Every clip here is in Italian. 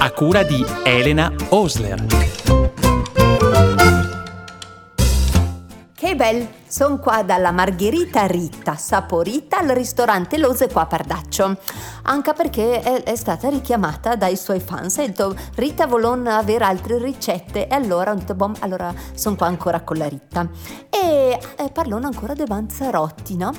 a cura di Elena Osler. Che bel, sono qua dalla Margherita Ritta, saporita al ristorante Lose qua a Pardaccio. Anche perché è, è stata richiamata dai suoi fans. Ha detto, Rita volon avere altre ricette. E allora ho detto, bom, allora sono qua ancora con la Ritta. E eh, parlano ancora dei Vanzarotti, no?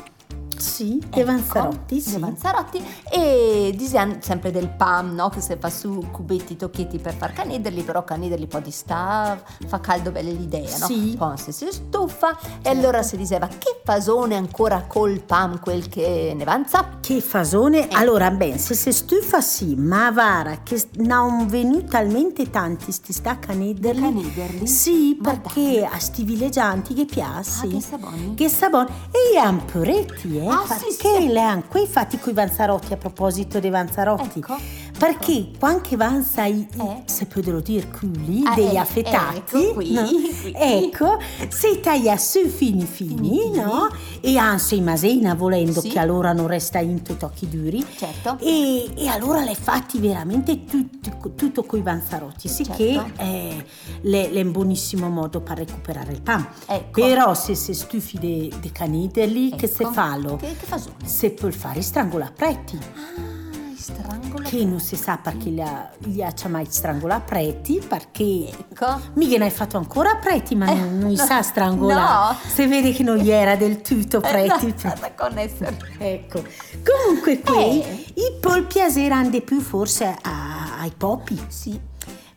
Sì, De Vanzarotti, ecco, sì. De Vanzarotti e disiamo sempre del PAM, no? Che si fa su cubetti tocchetti per far canederli, però canederli poi di sta, fa caldo belle l'idea, no? Sì. Poi se si stufa e allora si diceva che fasone ancora col PAM quel che ne vanza? Che fasone? Eh. Allora, ben, se si stufa sì, ma vara che non venuti talmente tanti sti sta canederli. Canederli? Sì, Ma perché a sti villeggianti che piace. Ah, che saboni? Che saboni. E gli amporetti, eh? Ah, sì, perché sì. le han quei fatti coi Vanzarotti a proposito dei Vanzarotti. Ecco, Perché quando vanza i, Eh? se potelo dire culi, Ah, degli eh, affettati, ecco qui, no? qui. ecco, si taglia su fini fini, no? E anzi in masena volendo Sì. che allora non resta into tocchi duri. Certo. E, e allora le fatti veramente tutto, tutto coi vanzarotti, sicché Certo. eh, le, le è un buonissimo modo per recuperare il pan. Ecco. Però se si stufi de, de canederli, che se Ecco. fallo? Che, che fasone? Se può fare strangolapretti. Ah, strangola. Che non si sa perché gli ha, mai strangolapretti, perché Ecco. mica ne hai fatto ancora pretti, ma Eh, non, non gli no, sa strangolare. no. Se vede che non gli era del tutto pretti. Eh, no, con essere. Ecco, comunque qui Eh. i polpi rende più forse a- ai popi. Sì.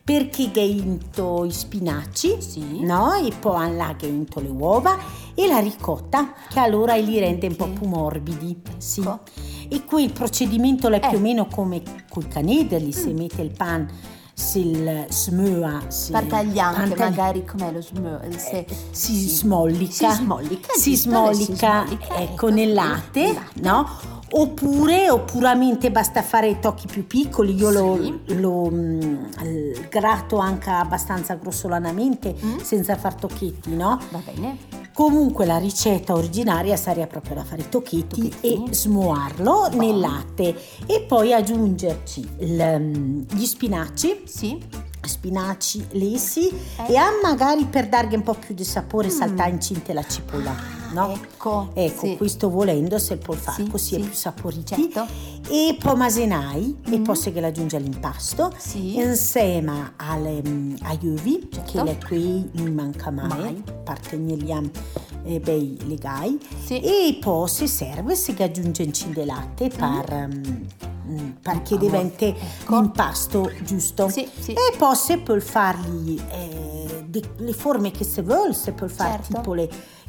Perché gainto i spinaci, Sì. no? E poi hanno gainto le uova e la ricotta, che allora li rende un po' più morbidi. Sì. Ecco. E qui il procedimento è Eh. più o meno come col canederli, si mette il pan, si smua, si Partaglia anche partaglia- magari com'è lo smør, se si sì. smollica, Si smollica, si smollica, si smollica, ecco, ecco, nel latte, latte. no? Oppure, puramente basta fare tocchi più piccoli, io lo, Sì. lo, mm, l- gratto anche abbastanza grossolanamente Mm. senza far tocchetti, no? va bene. Comunque la ricetta originaria sarebbe proprio da fare tocchetti Tocchettini. e smuarlo Buono. nel latte e poi aggiungerci il, mm, gli spinaci Sì. spinaci lessi Eh. e a magari per dargli un po' più di sapore Mm. saltare incinte la cipolla, no? Ecco. Ecco, sì. questo volendo se può fare Sì, così è sì. più saporiti. Certo. E poi masenai e Mm. poi se che la aggiunge all'impasto insieme alle, mm, agli uovi Certo. che qui non manca mai, Mai. partenigliam eh, bei legai e poi si serve se che aggiunge incinte di latte per, mm, mm, perché Ah, diventa ecco. l'impasto giusto e poi se può fargli eh, de- le forme che si vuole, se può fare Certo. tipo le,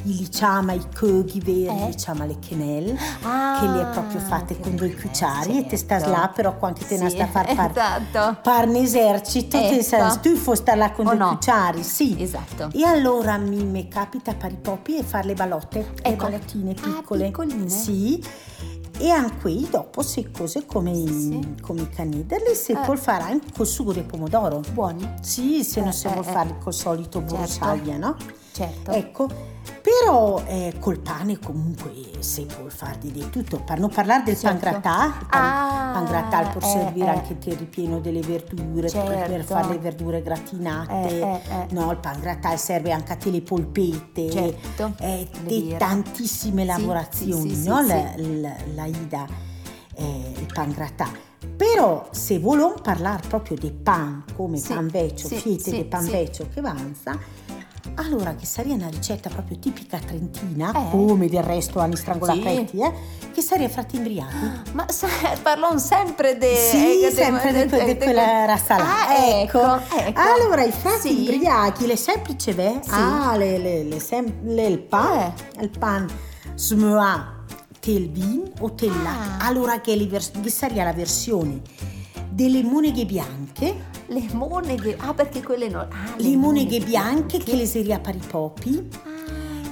i diciamo i coghi veri, Eh. diciamo le quenelle, Ah, che le è proprio fatte con due cucciari e te sta certo. là, però quando te ne Sì, sta a far par, esatto. par un esercito, te Ecco. tu fai stare là con O due no? cucciari, sì. Esatto. E allora mi, mi capita per i popi e fare le balotte, le Ecco. balottine Ah, piccole. piccoline? Sì. E anche qui dopo se cose come, i- Sì. come i canederli si Eh. può fare anche col sugo di pomodoro. Buoni. Sì, se non Eh, si eh, vuole eh. fare col solito Certo. no? Certo. Ecco, però eh, col pane comunque si può fare di, tutto. Per non parlare del Certo. pan grattà, il pan, Ah, può eh, servire eh. anche il ripieno delle verdure, per- per Certo. fare le verdure gratinate. Eh, eh, eh. No, il pan grattà serve anche a te le polpette. Certo, eh, di tantissime Sì, lavorazioni, sì, sì, no? La, la, la ida, eh, il pan grattà. Però se vogliamo parlare proprio di pan, come pan vecchio, sì, fiete di pan vecchio che avanza, allora che sarebbe una ricetta proprio tipica trentina, Eh. come del resto hanno strangolapetti, Sì. eh, che sarebbe fratti imbriati. Ma sa, parlano sempre di... Sì, sempre di, que- quella razza là. Ah, ecco, ecco. Allora, i fratti Sì. le semplici beh, Sì. ah, le, le, le sem- le- il pan, il pan smua tel vin o tel latte. Ah. Allora che, vers- che sarebbe la versione delle moneghe bianche le moneghe, ah perché quelle no. Ah, le moneghe bianche che le seria per i popi. Ah,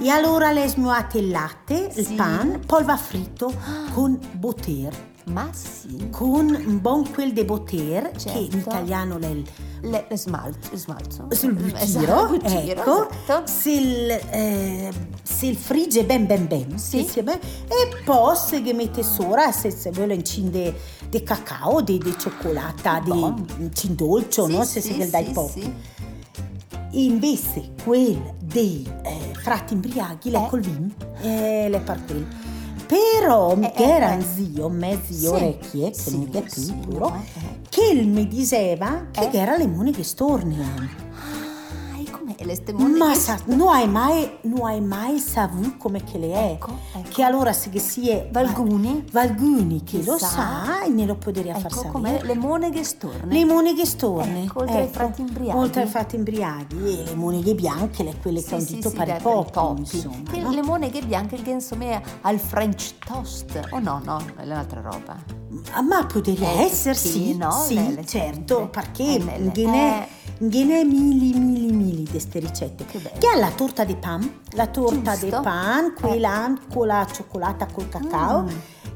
E allora le smuate il latte, Sì. il pan, poi va fritto con boter, ma sì. con un buon quel de boter, che Certo. in italiano è il Le, le smalto, smalzo. sul Esatto, buttiro, buttiro, ecco, esatto. se il, eh, se il frigge ben ben ben, Sì. che ben- e poi se che mette sopra, se, se vuole incinde di cacao, di, di cioccolata, di Buon. incin dolce, Sì, no? Se sì, si dai sì, pochi. Invece quel dei eh, frati imbriaghi, le Eh. col vin, eh, le par quel. Però mi Eh, eh, era eh. zio, mezzi Sì, orecchie, che è più puro, eh. che mi diceva che Eh. era le monete storne. E le ste moneghe? Ma sa, non hai mai, non hai mai saputo come che le è. Ecco, ecco. Che allora se che si è Valguni? Valguni che lo sa e ne lo far Ecco sapere. com'è le moneghe storne. Le moneghe storne. Ecco, oltre ai frati imbriaghi. Oltre ai frati imbriaghi. E le moneghe bianche, le quelle che ho Sì, detto sì, per dai, i popi, popi. insomma. Che no? Le moneghe bianche che insomma al French toast. O no, no, è un'altra roba. Ma potrebbe Eh, essere, sì, sì, no? sì, certo, perché Eh, le- le- ce n'è eh. N'è mili, mili, mili di queste ricette. Che. Che ha la torta di pan, la torta Giusto. di pan, Eh. quella con la cioccolata col cacao, Mm.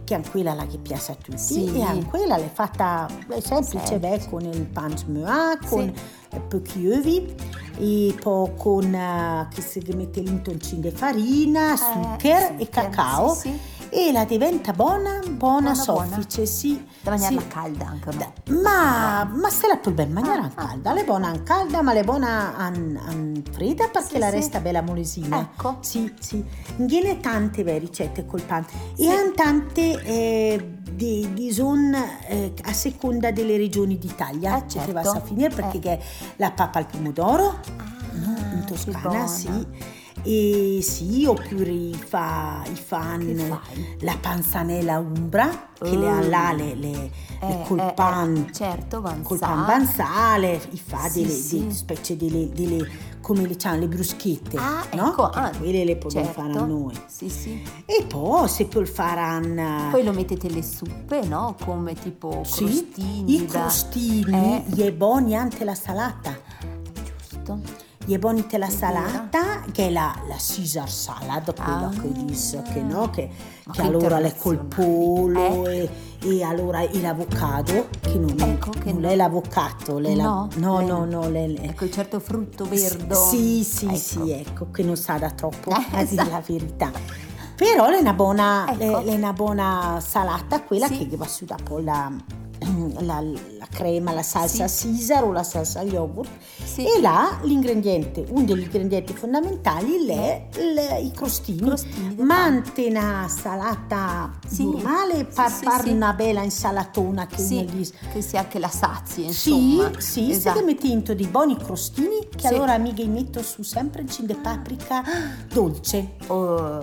che anche quella la che piace a tutti, Sì. e anche quella l'è fatta è semplice, beh, con il pan smuà, con Sì. eh, pochi uovi, e poi con, eh, che si mette l'intoncino di farina, zucchero e cacao, sì, sì. E la diventa buona, buona, Buona, soffice, sì. Da mangiarla sì. calda anche no? Da- Ma, ma se la puoi ben mangiare Ah, ah. calda, le buona in calda, ma le buona in, in fredda perché Sì, la sì. resta bella molesina. Ecco. Sì, sì. Viene tante beh, ricette col pan e hanno tante eh, di, di zone eh, a seconda delle regioni d'Italia. Eh, che certo. va a finire perché Eh. che la pappa al pomodoro, Ah, in che Toscana, buona. sì. E sì, oppure i, fa, i fan la panzanella umbra, che le ha là le, le, le Eh, col eh, eh, pan certo, vanzà. col pan banzale, i fa Sì, delle, sì. delle specie delle, delle come le diciamo, le bruschette, Ah, no? ecco, ah, quelle le possiamo certo. fare a noi. Sì, sì. E poi se poi faranno Poi lo mettete le suppe, no? Come tipo sì, crostini. i da- crostini, Eh, gli è buoni anche la salata. giusto. Gli è la È salata, che è la, la Caesar salad, quella Ah. che dice che no, che, che allora le col pollo e, e allora e l'avocado, che non, è- Ecco, che non no. è l'avocado, l'è la- No, no, lei- no, no, le- le- Ecco il certo frutto verde. Sì, sì, Ecco. sì, ecco, che non sa da troppo, Eh, a dire esatto. la verità. Però è una buona, Ecco. è- è una buona salata, quella Sì. che va su dopo la, la crema, la salsa Sì. Caesar o la salsa yogurt. Sì. E là l'ingrediente, uno degli ingredienti fondamentali è il- i crostini. Crostini di Mante una salata Sì. normale, par, Sì, par una bella insalatona che Sì, dice. che sia che la sazi, Sì, insomma. sì, esatto. se metti into di buoni crostini che allora amiche metto su sempre in cinde paprika dolce. Oh,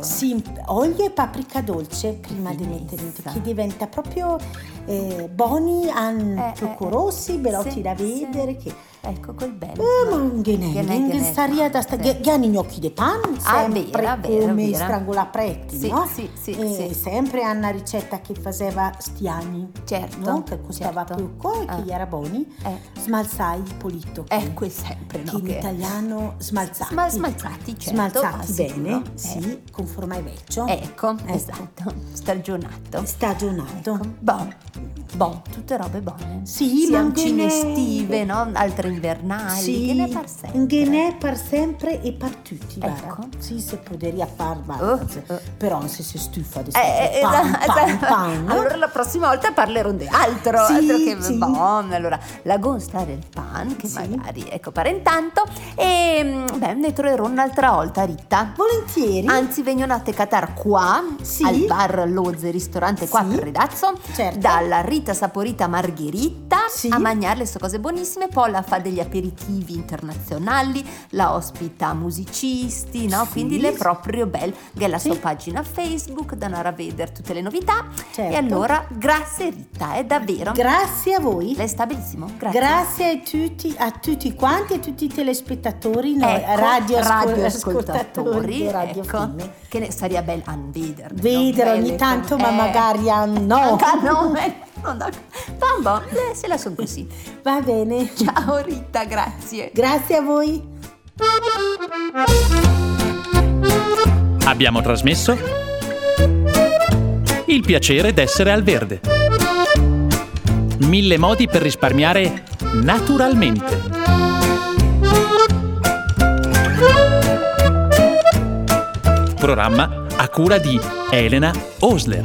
olio e paprika dolce prima di mettere dentro, che diventa proprio eh, buoni, hanno Eh, eh, rossi, bellotti sì, da sì. vedere. Che... ecco quel bello. Eh, ma un Ghenè, staria da sta... Sì. Ghe hanno i gnocchi di pan, Ah, sempre vera, vera, come vera. strangolapretti, Sì, no? sì, sì, E sì. sempre hanno una ricetta che faceva stiani, Certo, no? Che costava certo. poco e Ah. che era buoni. Eh. Smalzai pulito. Ecco, è sempre, che no? in Che- italiano smalzati. Sma- smalzati, certo, Smalzati ah, bene, sicuro. sì, con formagvecchio. Ecco, esatto, stagionato. Stagionato. Ecco. Bon, bon, tutte robe buone. Sì, Sia ma uncine che ne- estive, no? Altre invernali, Sì, che ne par sempre. che ne per sempre e per tutti, Ecco. guarda. Sì, se potrebbe far, Oh, guarda. oh. Però se si stufa di Eh, eh, pan, esatto, pan, pan? Allora la prossima volta parlerò di altro, Sì, altro che sì. buono. Allora, la gonsta del pan, che Sì. magari ecco per intanto. E mm, beh, ne troverò un'altra volta, Ritta. Volentieri. Anzi, vengono a catar qua Sì. al bar Lozze ristorante qua Sì. per Redazzo Certo. dalla Rita Saporita Margherita a mangiare le sue cose buonissime poi la fa degli aperitivi internazionali, la ospita musicisti, no? Sì. Quindi le proprio belle, che è la Sì. sua pagina Facebook, da andare a vedere tutte le novità. Certo. E allora, grazie Rita, è davvero. Grazie a voi. Lei sta benissimo, grazie. Grazie a tutti, a tutti quanti e a tutti i telespettatori, no, Ecco, radio radioascoltatori, di Radio ecco, che ne sarebbe bello a vedere. Vedere ogni tanto, ma magari a no. No, eh, non da... Bom, eh, se la sono così. Va bene. Ciao Rita, grazie. Grazie a voi. Abbiamo trasmesso Il piacere d'essere al verde. Mille modi per risparmiare naturalmente. Programma a cura di Elena Osler.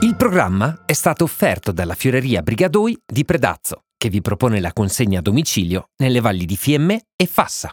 Il programma è stato offerto dalla Fioreria Brigadoi di Predazzo, che vi propone la consegna a domicilio nelle valli di Fiemme e Fassa.